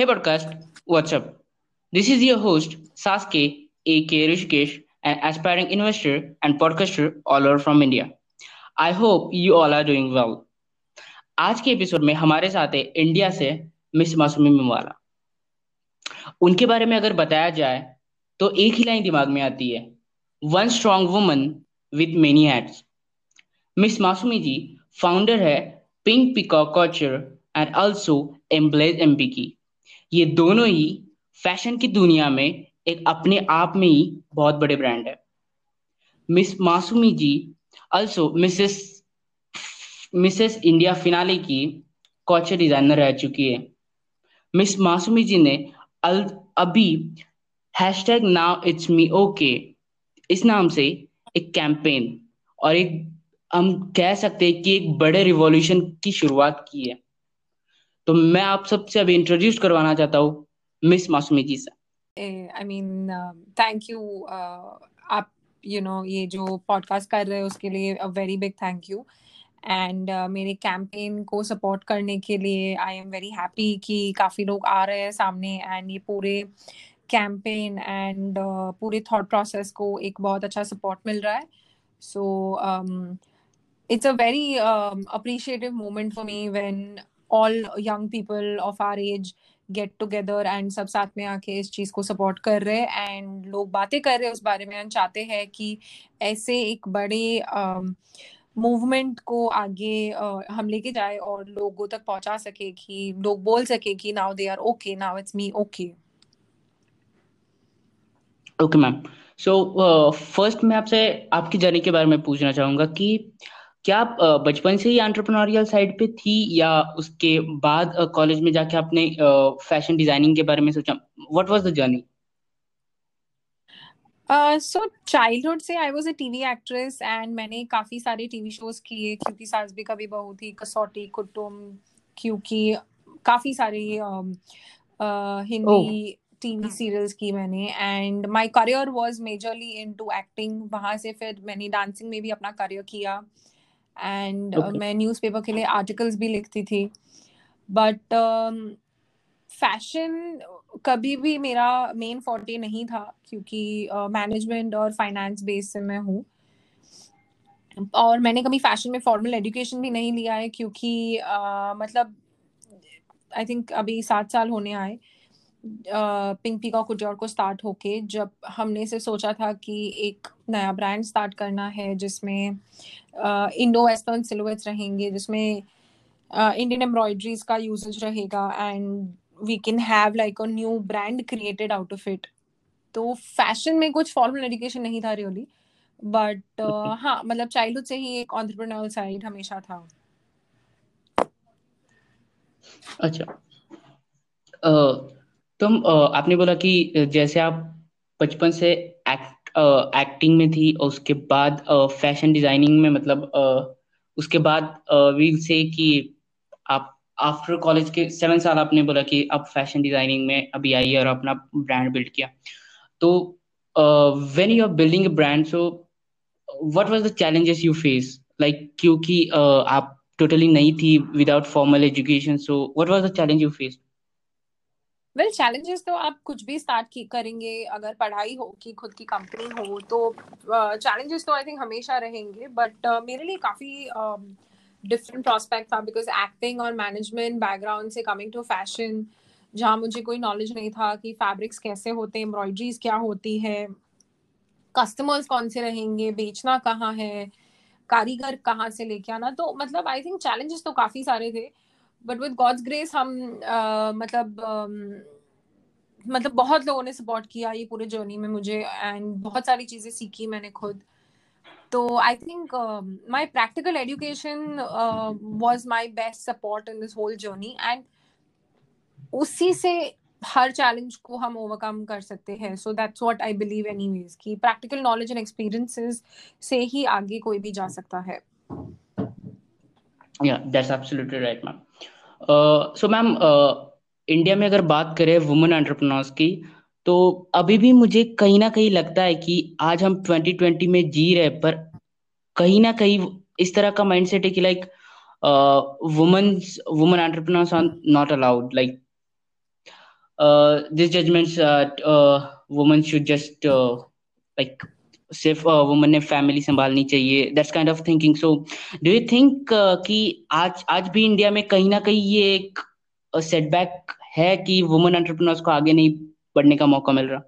Hey podcast, what's up? This is your host Saske, aka Rishikesh, an aspiring investor and podcaster all over from India. I hope you all are doing well. आज के episode में हमारे साथ है India से miss Masumi मिमवाला उनके बारे में अगर बताया जाए तो एक ही लाइन दिमाग में आती है one strong woman with many hats miss Masoomi ji founder है Pink Peacock Culture and also Emblaze MP की ये दोनों ही फ़ैशन की दुनिया में एक अपने आप में ही बहुत बड़े ब्रांड है। Miss Masoomi ji also Mrs Mrs India finale की कॉचर डिज़ाइनर रह चुकी है। मिस मासूमी जी ने अल, अभी hashtag now it's me okay इस नाम से एक कैंपेन और एक हम कह सकते हैं कि एक बड़े रिवॉल्यूशन की शुरुआत की है। तो मैं आप सबसे अभी इंट्रोड्यूस करवाना चाहता हूँ मिस मासूमी जी से। आई मीन थैंक यू आप यू नो ये जो पॉडकास्ट कर रहे हैं उसके लिए a very big thank you and मेरे कैंपेन को सपोर्ट करने के लिए आई एम वेरी हैप्पी कि काफ़ी लोग आ रहे हैं सामने एंड ये पूरे कैंपेन एंड uh, पूरे थॉट प्रोसेस को एक बहुत अच्छा सपोर्ट मिल रहा है. So it's a very appreciative moment for me when all young people of our age get together and सब साथ में आके इस चीज़ को सपोर्ट कर रहे हैं एंड लोग बातें कर रहे हैं उस बारे में हम चाहते हैं कि ऐसे एक बड़े मूवमेंट um, को आगे uh, हम लेके जाए और लोगों तक पहुँचा सके कि लोग बोल सके कि now they are okay now it's me okay okay ma'am so first मैं आपसे आपकी जर्नी के बारे में पूछना चाहूँगा कि क्या आप बचपन से ही एंटरप्रेन्योरियल साइड पे थी या उसके बाद कॉलेज में जाके आपने फ़ैशन डिज़ाइनिंग के बारे में सोचा? What was the journey so childhood से I was a TV actress and मैंने काफ़ी सारे टीवी शोज़ किए क्योंकि सास भी कभी बहू थी कसौटी कुटुम क्योंकि काफ़ी सारे uh, uh, Hindi TV serials की मैंने and my career was majorly into acting वहाँ से फिर मैंने डांसिंग में भी अपना करियर किया। And uh, okay. मैं न्यूज़पेपर के लिए आर्टिकल्स भी लिखती थी। बट फ़ैशन um, कभी भी मेरा मेन फोर्टे नहीं था क्योंकि मैनेजमेंट uh, और फाइनेंस बेस से मैं हूँ। और मैंने कभी फ़ैशन में फॉर्मल एजुकेशन भी नहीं लिया है क्योंकि uh, मतलब आई थिंक अभी सात साल होने आए। पिंक पीकॉक कुटियोर को स्टार्ट होके जब हमने से सोचा था कि एक नया ब्रांड स्टार्ट करना है जिसमें इंडो वेस्टर्न सिलुएट्स रहेंगे जिसमें इंडियन एम्ब्रॉयडरीज का यूजेज रहेगा and we can have like a new brand created out of it तो फ़ैशन में कुछ फॉर्मल एजुकेशन नहीं था रियली बट हाँ मतलब चाइल्डहुड से ही एक ऑन्टरप्रेन्योरल साइड हमेशा था। अच्छा। तुम आपने बोला कि जैसे आप बचपन से एक्ट एक्टिंग में थी और उसके बाद फ़ैशन डिज़ाइनिंग में मतलब उसके बाद वील से कि आप आफ्टर कॉलेज के सेवन साल आपने बोला कि आप फ़ैशन डिज़ाइनिंग में अभी आई और अपना ब्रांड बिल्ड किया। तो when you are building a brand so what was the challenges you face like क्योंकि आप टोटली नहीं थी without formal education so what was the challenge you face well challenges तो आप कुछ भी स्टार्ट की, करेंगे, अगर पढ़ाई हो कि खुद की कंपनी हो तो चैलेंजेस तो आई थिंक हमेशा रहेंगे बट मेरे लिए काफ़ी डिफरेंट प्रोस्पेक्ट था बिकॉज़ एक्टिंग और मैनेजमेंट बैकग्राउंड से कमिंग टू फ़ैशन जहाँ मुझे कोई नॉलेज नहीं था कि फैब्रिक्स कैसे होते हैं एम्ब्रॉयड्रीज क्या होती है कस्टमर्स कौन से रहेंगे, बेचना कहाँ है, कारीगर कहाँ से लेके आना तो मतलब आई थिंक चैलेंजेस तो काफ़ी सारे थे। बट विद गॉड्स ग्रेस हम uh, मतलब um, मतलब बहुत लोगों ने सपोर्ट किया ये पूरे जर्नी में मुझे एंड बहुत सारी चीज़ें सीखी मैंने खुद। तो I think my practical education was my best support in this whole journey and उसी से हर चैलेंज को हम ओवरकम कर सकते हैं। So that's what I believe anyways कि प्रैक्टिकल नॉलेज एंड एक्सपीरियंसेस से ही आगे कोई भी जा सकता है। Yeah that's absolutely right ma'am so ma'am India में अगर बात करें वुमेन एंटरप्रेन्योर्स की तो अभी भी मुझे कहीं ना कहीं लगता है कि आज हम 2020 में जी रहे पर कहीं ना कहीं इस तरह का माइंडसेट है कि like women women entrepreneurs are not allowed like this judgments women should just like सिर्फ़ वुमन ने फैमिली संभालनी चाहिए that's kind of thinking so do you think कि आज आज भी इंडिया में कहीं ना कहीं ये एक सेटबैक है कि वुमन एंटरप्रेन्योर्स को आगे नहीं बढ़ने का मौका मिल रहा?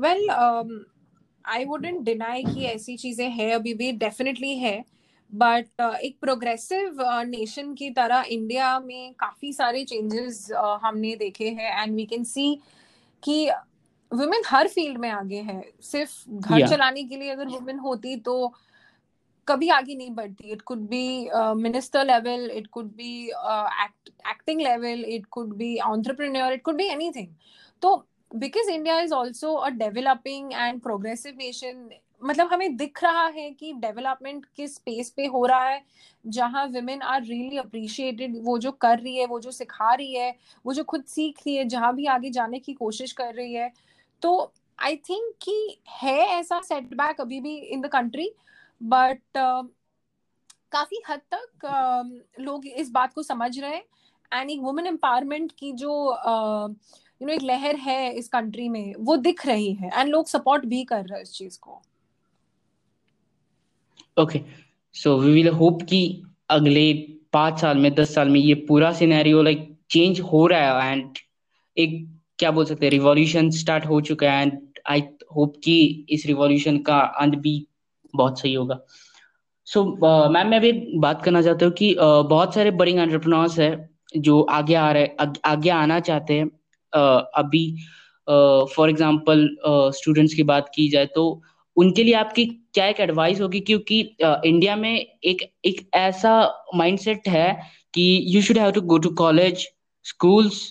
वेल आई वुडेंट डिनाई कि ऐसी चीज़ें हैं अभी भी डेफिनेटली है बट uh, एक प्रोग्रेसिव नेशन uh, की तरह इंडिया में काफ़ी सारे चेंजेस uh, हमने देखे हैं एंड वी कैन सी कि वुमेन हर फ़ील्ड में आगे है। सिर्फ़ घर yeah. चलाने के लिए अगर वुमेन होती तो कभी आगे नहीं बढ़ती। It could be minister level it could be acting level it could be entrepreneur it could be anything तो because India is also a developing and progressive nation मतलब हमें दिख रहा है कि डेवलपमेंट किस स्पेस पे हो रहा है जहाँ वुमेन आर रियली अप्रिशिएटेड वो जो कर रही है वो जो सिखा रही है वो जो खुद सीख रही है जहाँ भी आगे जाने की कोशिश कर रही है तो आई थिंक कि है ऐसा सेटबैक अभी भी इन द कंट्री बट काफ़ी हद तक uh, लोग इस बात को समझ रहे हैं एंड एक वुमेन एम्पावरमेंट की जो यू नो एक लहर है इस कंट्री में वो दिख रही है एंड लोग सपोर्ट भी कर रहे हैं इस चीज़ को। Okay so we will hope कि अगले पाँच साल में दस साल में ये पूरा सिनेरियो लाइक चेंज हो रहा है एंड एक क्या बोल सकते हैं रिवॉल्यूशन स्टार्ट हो चुका है एंड आई होप कि इस रिवॉल्यूशन का अंत भी बहुत सही होगा। सो so, मैम uh, मैं भी बात करना चाहता हूँ कि uh, बहुत सारे बड़िंग एंटरप्रेन्योर्स है जो आगे आ रहे आग, आगे आना चाहते हैं। Uh, अभी फॉर एग्ज़ाम्पल स्टूडेंट्स की बात की जाए तो उनके लिए आपकी क्या एक एडवाइस होगी? क्योंकि इंडिया में एक एक ऐसा माइंडसेट है कि you should have to go to college schools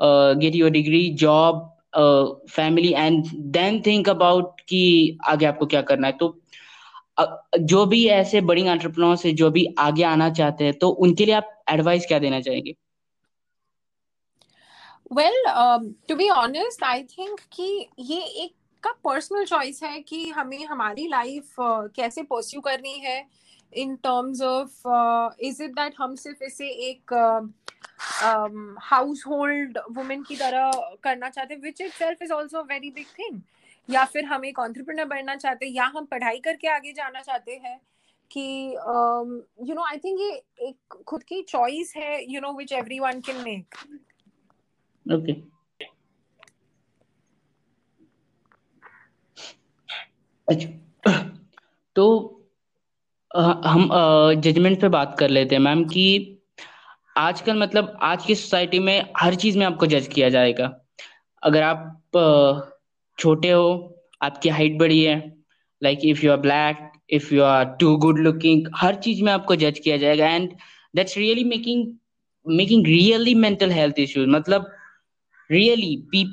uh, get your degree job uh, family and then think about कि आगे आपको क्या करना है। तो जो भी ऐसे बड़ी एंटरप्रेन्योर्स है जो भी आगे आना चाहते हैं तो उनके लिए आप एडवाइस क्या देना चाहेंगे? Well to be honest I think कि ये एक का पर्सनल चॉइस है कि हमें हमारी लाइफ uh, कैसे परस्यू करनी है। In terms of is it that हम सिर्फ़ इसे एक हाउस होल्ड वुमेन की तरह करना चाहते हैं which itself is also very big thing या फिर हम एक ऑन्टरप्रिनर बनना चाहते हैं, या हम पढ़ाई करके आगे जाना चाहते हैं कि यू नो आई थिंक ये एक खुद की चॉइस है you know which every one can make okay तो हम जजमेंट पे बात कर लेते हैं मैम कि आजकल मतलब आज की सोसाइटी में हर चीज़ में आपको जज किया जाएगा। अगर आप छोटे हो, आपकी हाइट बड़ी है like if you are black if you are too good looking हर चीज़ में आपको जज किया जाएगा and that's really making making really mental health issues मतलब रियली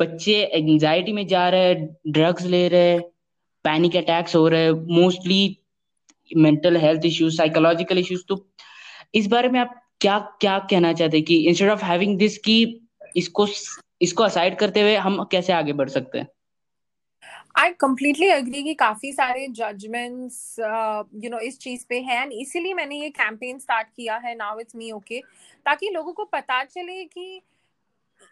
बच्चे एंजाइटी में जा रहे हैं ड्रग्स ले रहे हैं पैनिक अटैक्स हो रहे हैं mostly mental health issues psychological issues तो इस बारे में आप क्या क्या कहना चाहते कि इंस्टेड ऑफ़ हैविंग दिस की इसको इसको असाइड करते हुए हम कैसे आगे बढ़ सकते हैं? आई कम्प्लीटली अग्री कि काफ़ी सारे जजमेंट्स यू नो इस चीज़ पे हैं इसीलिए मैंने ये कैंपेन स्टार्ट किया है नाउ इट्स मी ओके ताकि लोगों को पता चले कि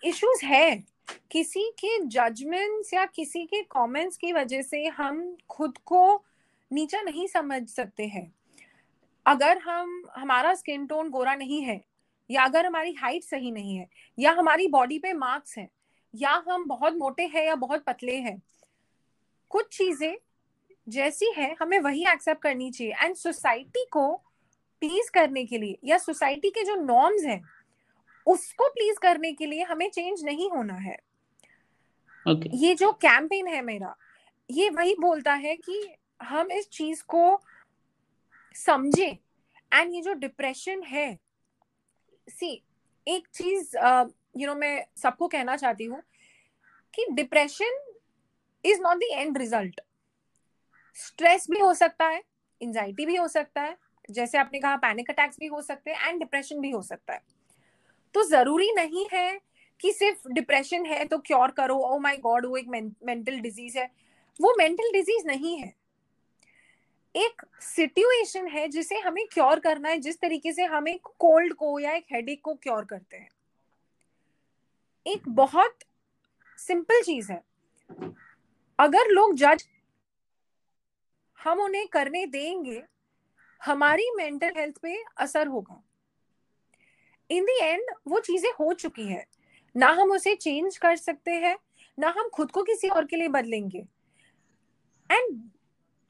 इश्यूज़ है। किसी के जजमेंट्स या किसी के कमेंट्स की वजह से हम खुद को नीचा नहीं समझ सकते हैं। अगर हम हमारा स्किन टोन गोरा नहीं है या अगर हमारी हाइट सही नहीं है या हमारी बॉडी पे मार्क्स हैं या हम बहुत मोटे हैं या बहुत पतले हैं कुछ चीज़ें जैसी है हमें वही एक्सेप्ट करनी चाहिए एंड सोसाइटी को प्लीज़ करने के लिए या सोसाइटी के जो नॉर्म्स हैं उसको प्लीज़ करने के लिए हमें चेंज नहीं होना है okay. ये जो कैंपेन है मेरा ये वही बोलता है कि हम इस चीज़ को समझे। एंड ये जो डिप्रेशन है सी एक चीज़ यू नो मैं सबको कहना चाहती हूँ कि depression is not the end result stress भी हो सकता है एंजाइटी भी हो सकता है, जैसे आपने कहा पैनिक अटैक्स भी हो सकते हैं एंड डिप्रेशन भी हो सकता है। तो ज़रूरी नहीं है कि सिर्फ़ डिप्रेशन है तो क्योर करो ओ माय गॉड वो एक मेंटल डिज़ीज़ है। वो मेंटल डिज़ीज़ नहीं है। एक सिचुएशन है जिसे हमें क्योर करना है, जिस तरीके से हम एक कोल्ड को या एक हेडेक को क्योर करते हैं। एक बहुत सिंपल चीज़ है। अगर लोग जज हम उन्हें करने देंगे, हमारी मेंटल हेल्थ पे असर होगा। इन दी एंड वो चीज़ें हो चुकी है। ना हम उसे चेंज कर सकते हैं, ना हम खुद को किसी और के लिए बदलेंगे। एंड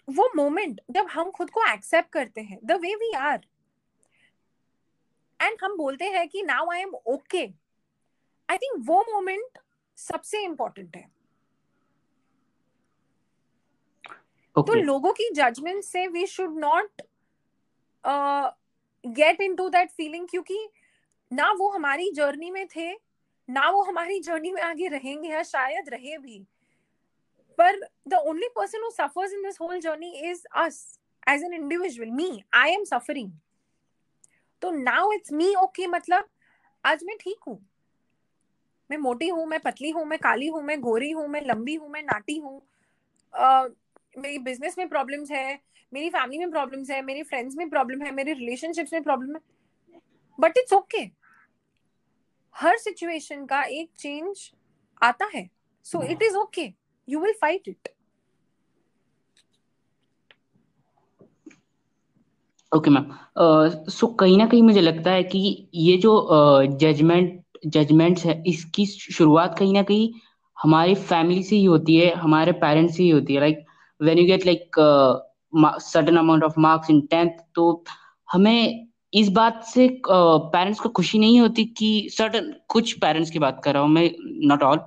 वो मोमेंट जब हम खुद को एक्सेप्ट करते हैं the way we are and हम बोलते हैं कि now I am okay I think वो मोमेंट सबसे इंपॉर्टेंट है। okay. तो लोगों की जजमेंट से we should not get into that feeling क्योंकि ना वो हमारी जर्नी में थे ना वो हमारी जर्नी में आगे रहेंगे या शायद रहे भी। पर the only person who suffers in this whole journey is us as an individual me I am suffering तो नाउ इट्स मी ओके मतलब आज मैं ठीक हूँ। मैं मोटी हूँ मैं पतली हूँ मैं काली हूँ मैं गोरी हूँ मैं लंबी हूँ मैं नाटी हूँ। uh, मेरी बिज़नेस में प्रॉब्लम्स है मेरी फैमिली में प्रॉब्लम्स है मेरे फ्रेंड्स में प्रॉब्लम है मेरे रिलेशनशिप्स में प्रॉब्लम है। बट इट्स ओके हर सिचुएशन का एक चेंज आता है। So it is okay you will fight it okay ma'am so कहीं ना कहीं मुझे लगता है कि ये जो जजमेंट uh, जजमेंट्स है इसकी शुरुआत कहीं ना कहीं हमारी फैमिली से ही होती है हमारे पेरेंट्स से ही होती है। Like when you get like certain amount of marks in tenth तो हमें इस बात से पेरेंट्स uh, को खुशी नहीं होती कि सर्टन कुछ पेरेंट्स की बात कर रहा हूँ मैं नॉट ऑल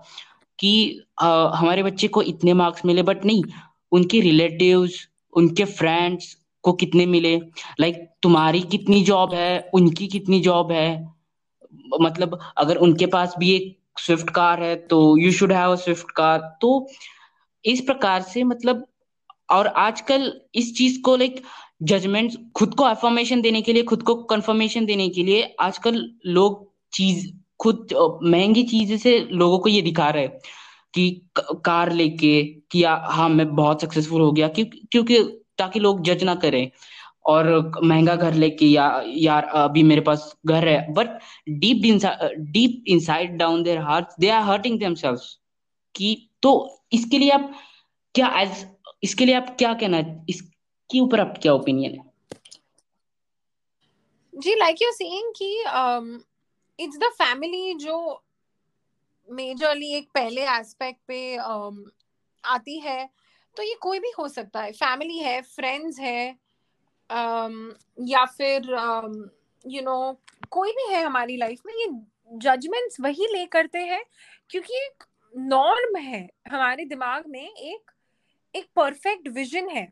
कि uh, हमारे बच्चे को इतने मार्क्स मिले बट नहीं उनके रिलेटिव्स उनके फ्रेंड्स को कितने मिले? लाइक like, तुम्हारी कितनी जॉब है उनकी कितनी जॉब है? मतलब अगर उनके पास भी एक स्विफ्ट कार है तो you should have Swift car तो इस प्रकार से मतलब और आजकल इस चीज़ को लाइक जजमेंट खुद को अफर्मेशन देने के लिए खुद को कंफर्मेशन देने के लिए आजकल लोग चीज़ खुद महँगी चीज़ से लोगों को ये दिखा रहे कि कार लेके कि हाँ मैं बहुत सक्सेसफुल हो गया क्योंकि ताकि लोग जज ना करें। और महँगा घर लेके या यार अभी मेरे पास घर है but deep deep inside down their heart they are hurting themselves कि तो इसके लिए आप क्या एज इसके लिए आप क्या कहना इसके ऊपर आप क्या ओपिनियन है? जी लाइक यू सेइंग कि इट्स द फैमिली जो मेजरली एक पहले एस्पेक्ट पे um, आती है तो ये कोई भी हो सकता है। फैमिली है फ्रेंड्स है um, या फिर you um, know you know, कोई भी है हमारी लाइफ में ये जजमेंट्स वही ले करते हैं क्योंकि एक नॉर्म है। हमारे दिमाग में एक एक परफेक्ट विजन है।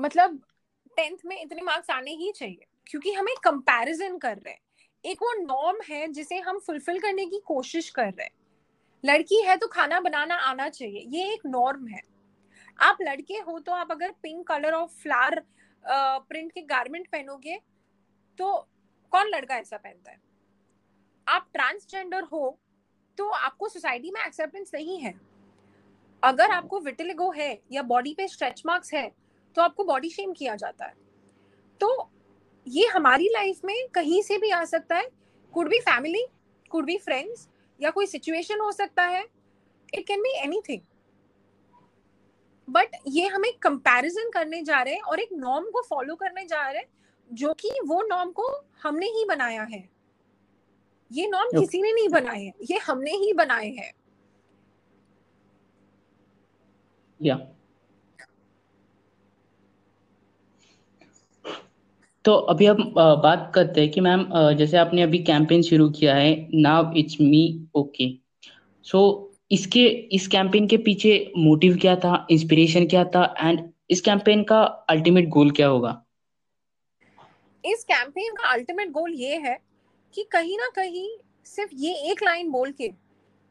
मतलब टेंथ में इतने मार्क्स आने ही चाहिए क्योंकि हम कंपैरिजन कर रहे हैं। एक वो नॉर्म है जिसे हम फुलफिल करने की कोशिश कर रहे हैं। लड़की है तो खाना बनाना आना चाहिए, ये एक नॉर्म है। आप लड़के हो तो आप अगर pink colour of flower print के गारमेंट पहनोगे तो कौन लड़का ऐसा पहनता है? आप ट्रांसजेंडर हो तो आपको सोसाइटी में एक्सेप्टेंस नहीं है। अगर आपको विटिलिगो है या बॉडी पे स्ट्रेच मार्क्स है तो आपको बॉडी शेम किया जाता है। तो ये हमारी लाइफ में कहीं से भी आ सकता है। Could be family could be friends या कोई सिचुएशन हो सकता है। It can be anything but ये हमें कंपैरिजन करने जा रहे हैं और एक नॉर्म को फॉलो करने जा रहे हैं जो कि वो नॉर्म को हमने ही बनाया है। ये नॉर्म किसी ने नहीं बनाए हैं ये हमने ही बनाए हैं। या तो अभी हम बात करते हैं कि मैम जैसे आपने अभी कैंपेन शुरू किया है नाव इट्स मी ओके सो इसके, इस कैंपेन के पीछे मोटिव क्या था इंस्पिरेशन क्या था एंड इस कैंपेन का अल्टीमेट गोल क्या होगा? इस कैंपेन का अल्टीमेट गोल ये है कि कहीं ना कहीं सिर्फ़ ये एक लाइन बोल के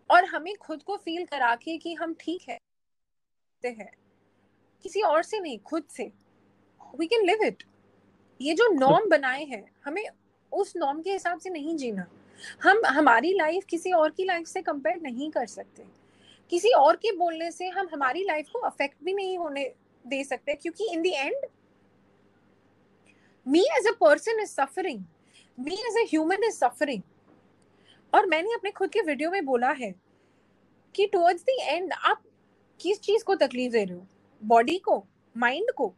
और हमें खुद को फील करा के कि हम ठीक है किसी और से नहीं, खुद से। वी कैन लिव इट ये जो नॉर्म बनाए हैं, हमें उस नॉर्म के हिसाब से नहीं जीना। हम, हमारी लाइफ किसी और की लाइफ से कंपेयर नहीं कर सकते। किसी और के बोलने से हम हमारी लाइफ को अफेक्ट भी नहीं होने दे सकते, क्योंकि in the end me as a person is suffering me as a human is suffering और मैंने अपने खुद के वीडियो में बोला है कि टुवर्ड्स द एंड आप किस चीज़ को तकलीफ़ दे रहे हो? बॉडी को? माइंड को?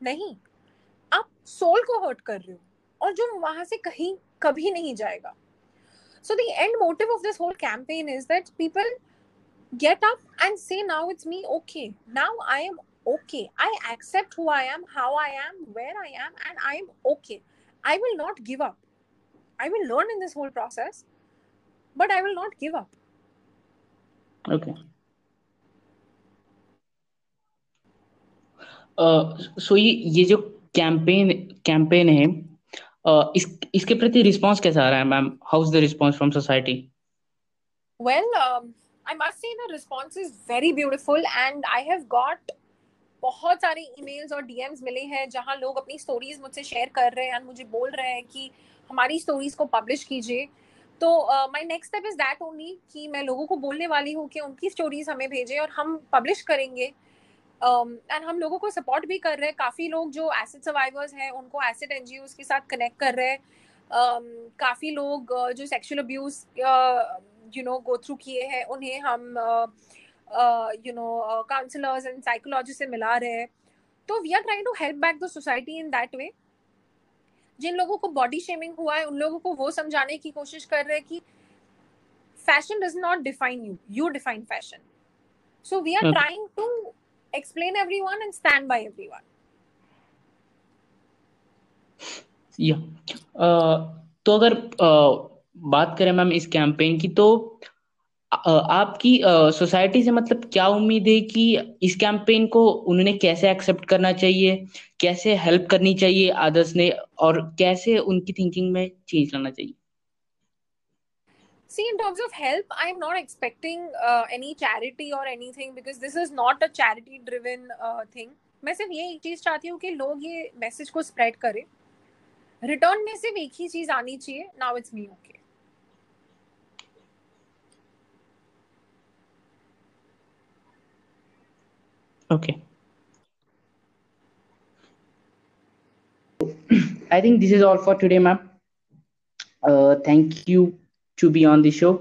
नहीं। सोल को हर्ट कर रहे हो और जो वहाँ से कहीं, कभी नहीं जाएगा। So the end motive of this whole campaign is that people get up and say now it's me okay now I am okay I accept who I am how I am where I am and I am okay I will not give up I will learn in this whole process but I will not give up okay so ये ये जो campaign campaign है। uh, इस इसके प्रति response कैसा आ रहा है ma'am how is the response from society um, i must say the response is very beautiful and i have got बहुत सारे ईमेल्स और डीएम्स मिले हैं जहाँ लोग अपनी स्टोरीज मुझसे शेयर कर रहे हैं और मुझे बोल रहे हैं कि हमारी स्टोरीज को पब्लिश कीजिए। तो my next step is that only कि मैं लोगों को बोलने वाली हूँ कि उनकी स्टोरीज हमें भेजें और हम पब्लिश करेंगे। एंड um, हम लोगों को सपोर्ट भी कर रहे हैं। काफ़ी लोग जो एसिड सर्वाइवर्स हैं उनको एसिड एन के साथ कनेक्ट कर रहे हैं। Um, काफ़ी लोग uh, जो sexual abuse you know go through किए हैं उन्हें हम you know counsellors and psychologist से मिला रहे हैं। तो we are trying to help back the society in that way जिन लोगों को बॉडी शेमिंग हुआ है उन लोगों को वो समझाने की कोशिश कर रहे हैं कि fashion does not define you you define fashion so we are trying to explain everyone and stand by everyone. या uh, तो अगर uh, बात करें मैम इस कैंपेन की तो uh, आपकी सोसाइटी से मतलब क्या उम्मीद है कि इस कैंपेन को उन्होंने कैसे एक्सेप्ट करना चाहिए कैसे हेल्प करनी चाहिए आदर्श ने और कैसे उनकी थिंकिंग में चेंज लाना चाहिए? see in terms of help i'm not expecting uh, any charity or anything because this is not a charity driven uh, thing मैं सिर्फ ये एक चीज चाहती हूँ कि लोग ये मैसेज को स्प्रेड करें रिटर्न में सिर्फ एक ही चीज आनी चाहिए now it's me okay okay i think this is all for today ma'am uh, thank you To be on the show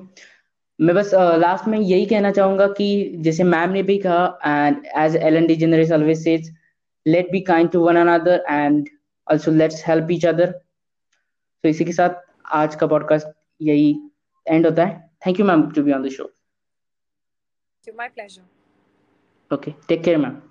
मैं बस लास्ट uh, में यही कहना चाहूँगा कि जैसे मैम ने भी कहा and as Ellen DeGeneres always says let be kind to one another and also let's help each other तो इसी के साथ आज का पॉडकास्ट यही एंड होता है. Thank you ma'am to be on the show my pleasure okay take care ma'am